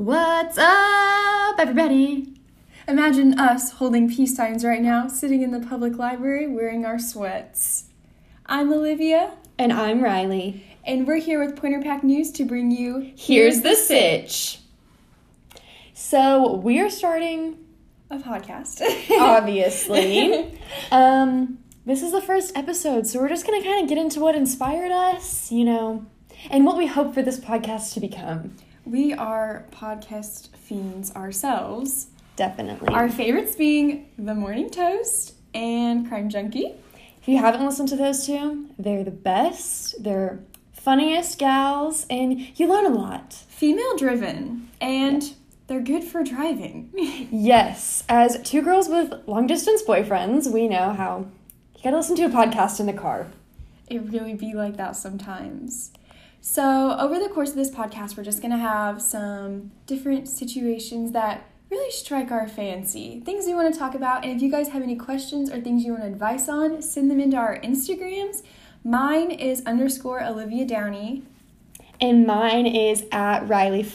What's up, everybody? Imagine us holding peace signs right now, sitting in the public library wearing our sweats. I'm Olivia, And I'm Rylie. and we're here with Pointer Pack News to bring you Here's the sitch. So we are starting, a podcast. obviously. um, this is the first episode, so we're just gonna kind of get into what inspired us, you know, and what we hope for this podcast to become. We are podcast fiends ourselves. Definitely. Our favorites being The Morning Toast and Crime Junkie. if you haven't listened to those two, they're the best. They're funniest gals, and you learn a lot. Female driven, and they're good for driving. Yes, as two girls with long distance boyfriends, we know how you gotta listen to a podcast in the car. it really be like that sometimes. So, over the course of this podcast, we're just going to have some different situations that really strike our fancy, things we want to talk about. And if you guys have any questions or things you want advice on, send them into our Instagrams. Mine is underscore Olivia Downey. And mine is at Rylie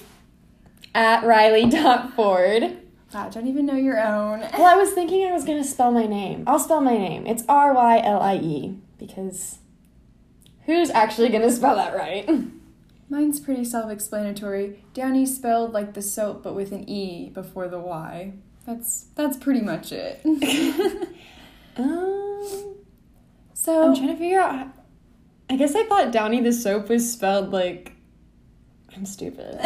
at Rylie.ford. Wow, don't even know your own. Well, I was thinking I was gonna spell my name. I'll spell my name. It's R Y L I E because who's actually gonna spell that right? Mine's pretty self explanatory. Downey spelled like the soap, but with an E before the Y. That's that's pretty much it. Um, so I'm trying to figure out. How, I guess I thought Downy the soap was spelled like. I'm stupid.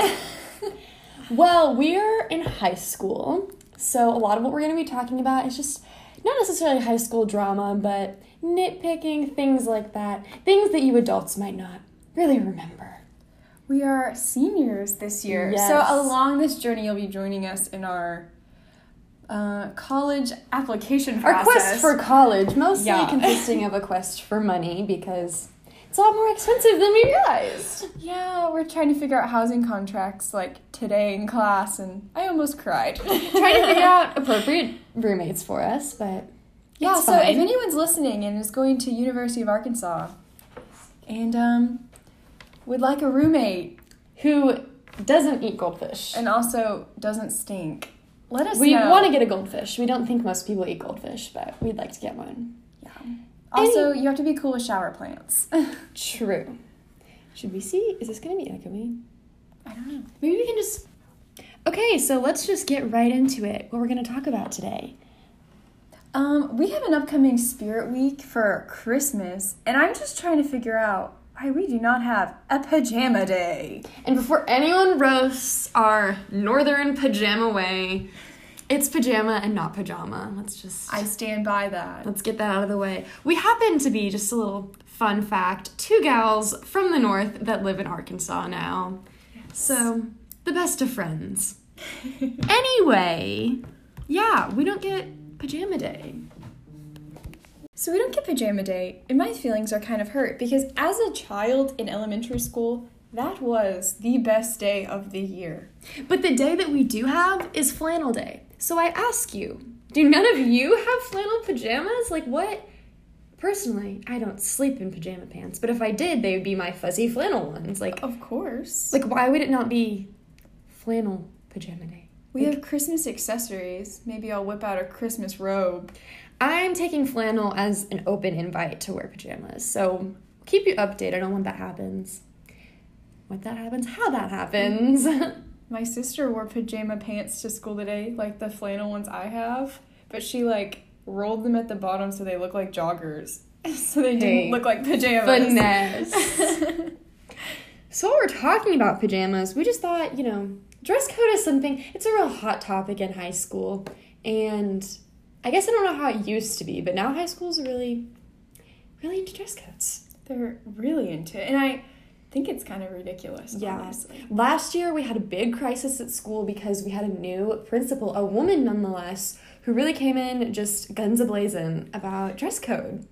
well, we're in high school, so a lot of what we're going to be talking about is just not necessarily high school drama, but nitpicking, things like that. Things that you adults might not really remember. We are seniors this year. Yes. So, along this journey, you'll be joining us in our uh, college application Our quest for college, mostly Yeah. consisting of a quest for money because lot more expensive than we realized. Yeah, we're trying to figure out housing contracts like today in class, and I almost cried. Trying to figure out appropriate roommates for us, but Yeah, so fine. if anyone's listening and is going to University of Arkansas and um, would like a roommate who doesn't eat goldfish. and also doesn't stink, let us we know. want to get a goldfish. We don't think most people eat goldfish, but we'd like to get one. Yeah. Also, you have to be cool with shower plants. True. Should we see? Is this going to be echoey? I don't know. Maybe we can just. Okay, so let's just get right into it. What we're going to talk about today. Um, we have an upcoming Spirit Week for Christmas, and I'm just trying to figure out why we do not have a pajama day. And before anyone roasts our northern pajama way, it's pajama and not pajama. Let's just. I stand by that. Let's get that out of the way. We happen to be, just a little fun fact, two gals from the north that live in Arkansas now. So, the best of friends. anyway, yeah, we don't get pajama day. So we don't get pajama day, and my feelings are kind of hurt because as a child in elementary school, that was the best day of the year. But the day that we do have is flannel day. So I ask you, do none of you have flannel pajamas? Like, what? Personally, I don't sleep in pajama pants, but if I did, they would be my fuzzy flannel ones. Like, Of course. like why would it not be flannel pajama day? we have Christmas accessories. Maybe I'll whip out a Christmas robe. I'm taking flannel as an open invite to wear pajamas. So keep you updated on when that happens. What that happens, how that happens. My sister wore pajama pants to school today, like the flannel ones I have, but she like rolled them at the bottom so they look like joggers. So they Hey. didn't look like pajamas. Finesse. so while we're talking about pajamas, we just thought, you know, dress code is something, it's a real hot topic in high school. And I guess I don't know how it used to be, but now high schools are really, really into dress codes. They're really into it. And I think it's kind of ridiculous, Yeah. honestly. Last year, we had a big crisis at school because we had a new principal, a woman nonetheless, who really came in just guns ablazing about dress code.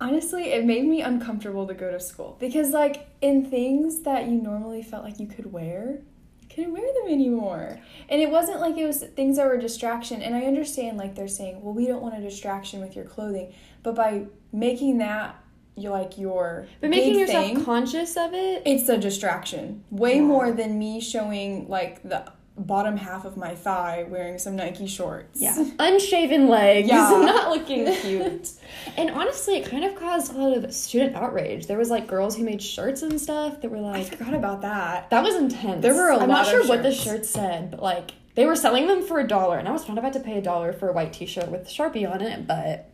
Honestly, it made me uncomfortable to go to school because, like, in things that you normally felt like you could wear, you couldn't wear them anymore. And it wasn't like it was things that were a distraction. And I understand, like, they're saying, well, we don't want a distraction with your clothing. But by making that you like your But making big yourself thing, conscious of it, it's a distraction way Yeah. more than me showing like the bottom half of my thigh wearing some Nike shorts. Yeah. Unshaven legs. Yeah. Not looking cute. and honestly, it kind of caused a lot of student outrage. There was like girls who made shirts and stuff that were like I forgot about that. that was intense. There were a I'm lot not sure of what the shirts. shirt said, but like they were selling them for a dollar, and I was not about to pay a dollar for a white T-shirt with Sharpie on it. But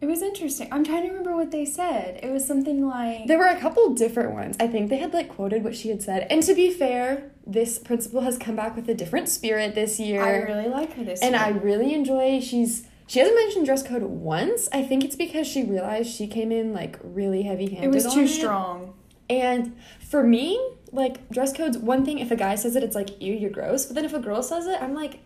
It was interesting. I'm trying to remember what they said. It was something like there were a couple different ones. I think they had like quoted what she had said. And to be fair, this principal has come back with a different spirit this year. I really like her this and year. And I really enjoy she's she hasn't mentioned dress code once. I think it's because she realized she came in like really heavy handed. it was too strong. And for me, like dress code's one thing. If a guy says it, it's like ew, you're gross. But then if a girl says it, I'm like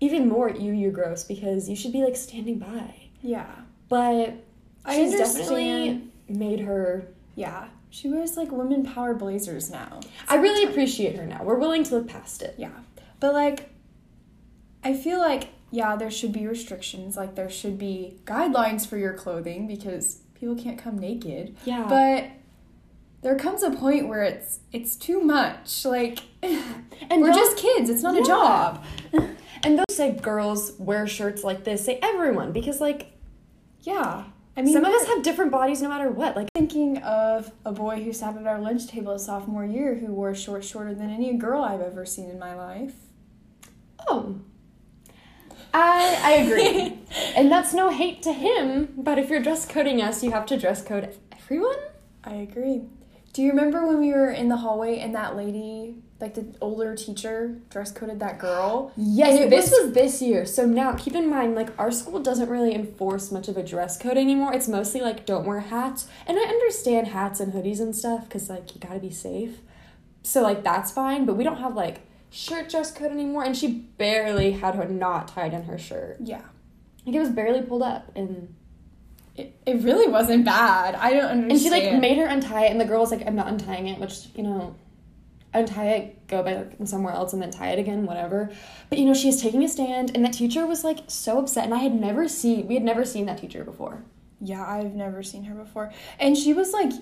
even more ew, you're gross because you should be like standing by. Yeah. But I she's definitely made her. Yeah. She wears like women power blazers now. I really appreciate her now. We're willing to look past it. Yeah. But like I feel like yeah, there should be restrictions, like there should be guidelines for your clothing because people can't come naked. Yeah. But there comes a point where it's it's too much. Like and we're just kids. It's not a job. And those say girls wear shirts like this. Say everyone because like Yeah. I mean, some of us have different bodies no matter what. Like thinking of a boy who sat at our lunch table a sophomore year who wore shorts shorter than any girl I've ever seen in my life. oh, I I agree, and that's no hate to him. But if you're dress coding us, you have to dress code everyone. I agree. Do you remember when we were in the hallway and that lady, like the older teacher, dress coded that girl? Yes, it this was- was this year. So now keep in mind, like our school doesn't really enforce much of a dress code anymore. It's mostly like don't wear hats, and I understand hats and hoodies and stuff because like you gotta be safe. So like that's fine, but we don't have like shirt dress code anymore. And she barely had her knot tied in her shirt. Yeah. Like it was barely pulled up, and It, it really wasn't bad. I don't understand. and she like made her untie it, and the girl was like, "I'm not untying it," which you know. Untie it, go back somewhere else, and then tie it again, whatever. But you know, she is taking a stand, and that teacher was like so upset. And I had never seen, we had never seen that teacher before. Yeah, I've never seen her before. And she was like,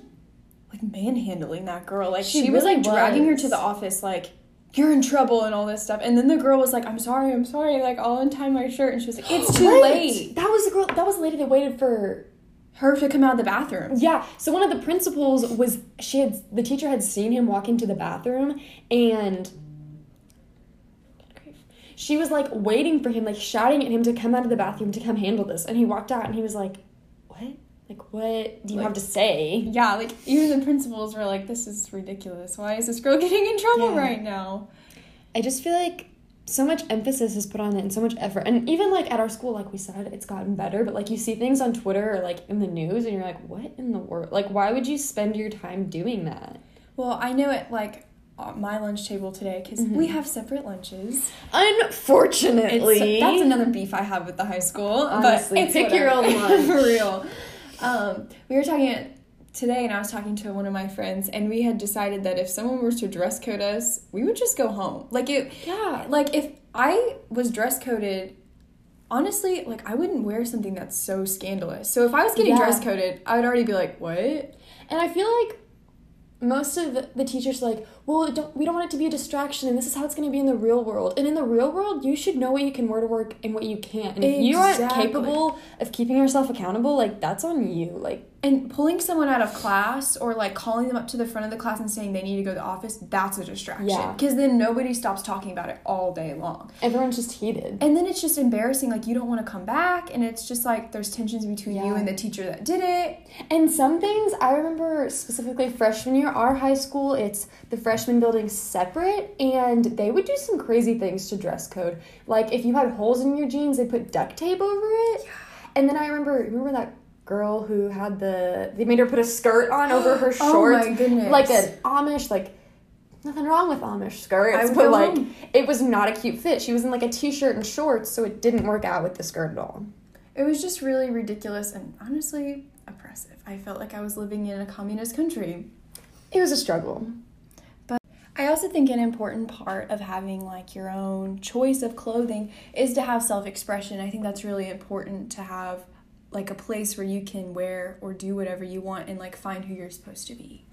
like manhandling that girl. Like she, She was really like dragging her to the office, like, you're in trouble and all this stuff. And then the girl was like, I'm sorry, I'm sorry. Like, I'll untie my shirt. And she was like, it's too Right. late. That was the girl. That was the lady that waited for. Her to come out of the bathroom. Yeah. So one of the principals was she had the teacher had seen him walk into the bathroom and. She was like waiting for him, like shouting at him to come out of the bathroom to come handle this. And he walked out and he was like, What? Like, what do you Like- have to say? Yeah, like even the principals were like, this is ridiculous. Why is this girl getting in trouble Yeah. right now? I just feel like so much emphasis is put on it and so much effort. And even like at our school, like we said, it's gotten better. But like you see things on Twitter or like in the news and you're like, what in the world? Like, why would you spend your time doing that? Well, I know it like my lunch table today because we have separate lunches. Unfortunately. It's, that's another beef I have with the high school. Honestly, but it's pick your own lunch. for real. Um, we were talking today, and I was talking to one of my friends, and we had decided that if someone were to dress code us, we would just go home. Like it, Yeah. like if I was dress coded. Honestly, like I wouldn't wear something that's so scandalous. So if I was getting Yeah. dress coded, I would already be like, "What?" And I feel like most of the, teachers are like, well, don't, we don't want it to be a distraction, and this is how it's going to be in the real world. And in the real world, you should know what you can wear to work and what you can't. And if you aren't capable of keeping yourself accountable, like that's on you. Like And pulling someone out of class or like calling them up to the front of the class and saying they need to go to the office, that's a distraction. Yeah. Because then nobody stops talking about it all day long. everyone's just heated. And then it's just embarrassing. Like you don't want to come back. And it's just like there's tensions between you and the teacher that did it. And some things I remember specifically freshman year, our high school, it's the freshman building separate, and they would do some crazy things to dress code. Like if you had holes in your jeans, they put duct tape over it. yeah. And then I remember remember that girl who had the they made her put a skirt on over her shorts. Oh shorts. my goodness. Like an Amish, like nothing wrong with Amish skirts, but like home. it was not a cute fit. She was in like a t-shirt and shorts, so it didn't work out with the skirt at all. It was just really ridiculous and honestly oppressive. I felt like I was living in a communist country. It was a struggle. But I also think an important part of having like your own choice of clothing is to have self-expression. I think that's really important to have like a place where you can wear or do whatever you want and like find who you're supposed to be.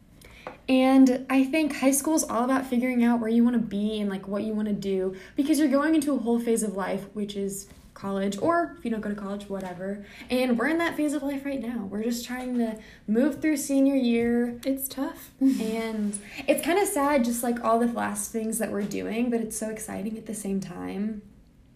And I think high school is all about figuring out where you want to be and like what you want to do because you're going into a whole phase of life, which is college, or if you don't go to college, whatever. And we're in that phase of life right now. We're just trying to move through senior year. It's tough. and it's kind of sad, just like all the last things that we're doing, but it's so exciting at the same time.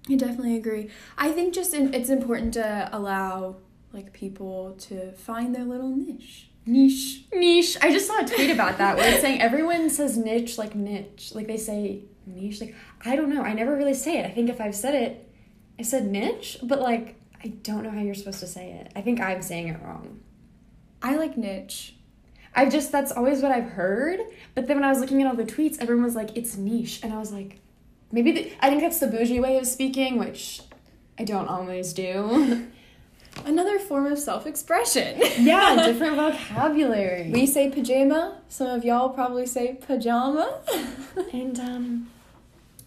I definitely agree. I think just in, it's important to allow like people to find their little niche. Niche. Niche. I just saw a tweet about that where it's saying everyone says niche like niche. Like they say niche. Like, I don't know. I never really say it. I think if I've said it, I said niche, but like, I don't know how you're supposed to say it. I think I'm saying it wrong. I like niche. I've just, that's always what I've heard. But then when I was looking at all the tweets, everyone was like, it's niche. And I was like, maybe, the, I think that's the bougie way of speaking, which I don't always do. Another form of self expression. yeah, different vocabulary. We say pajama. Some of y'all probably say pajama. and um,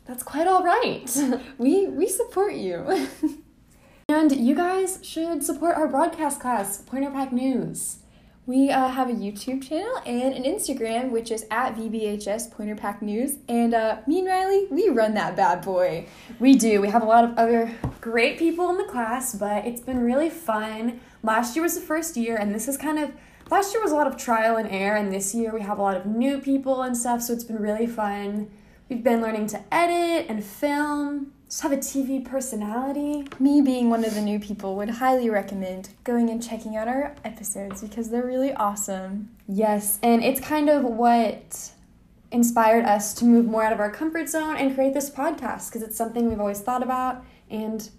that's quite all right. we we support you. and you guys should support our broadcast class, Pointer Pack News. We uh, have a YouTube channel and an Instagram, which is at VBHS Pointer Pack News. And uh, me and Rylie, we run that bad boy. We do. We have a lot of other great people in the class, but it's been really fun. Last year was the first year, and this is kind of last year was a lot of trial and error, and this year we have a lot of new people and stuff, so it's been really fun. We've been learning to edit and film, just have a TV personality. Me being one of the new people would highly recommend going and checking out our episodes because they're really awesome. Yes, and it's kind of what inspired us to move more out of our comfort zone and create this podcast because it's something we've always thought about and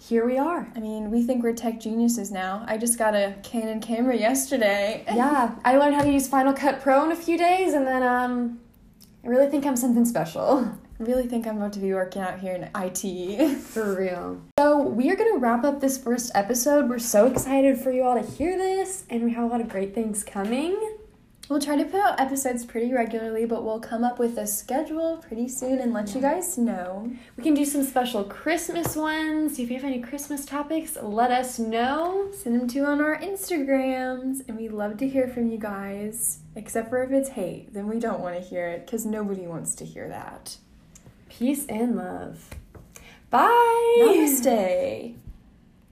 here we are. I mean, we think we're tech geniuses now. I just got a Canon camera yesterday. yeah, I learned how to use Final Cut Pro in a few days and then um I really think I'm something special. I really think I'm about to be working out here in IT. For real. So, we are going to wrap up this first episode. We're so excited for you all to hear this, and we have a lot of great things coming. We'll try to put out episodes pretty regularly, but we'll come up with a schedule pretty soon and let you guys know. We can do some special Christmas ones. If you have any Christmas topics, let us know. Send them to on our Instagrams, and we love to hear from you guys. Except for if it's hate, then we don't want to hear it because nobody wants to hear that. Peace and love. Bye. Namaste.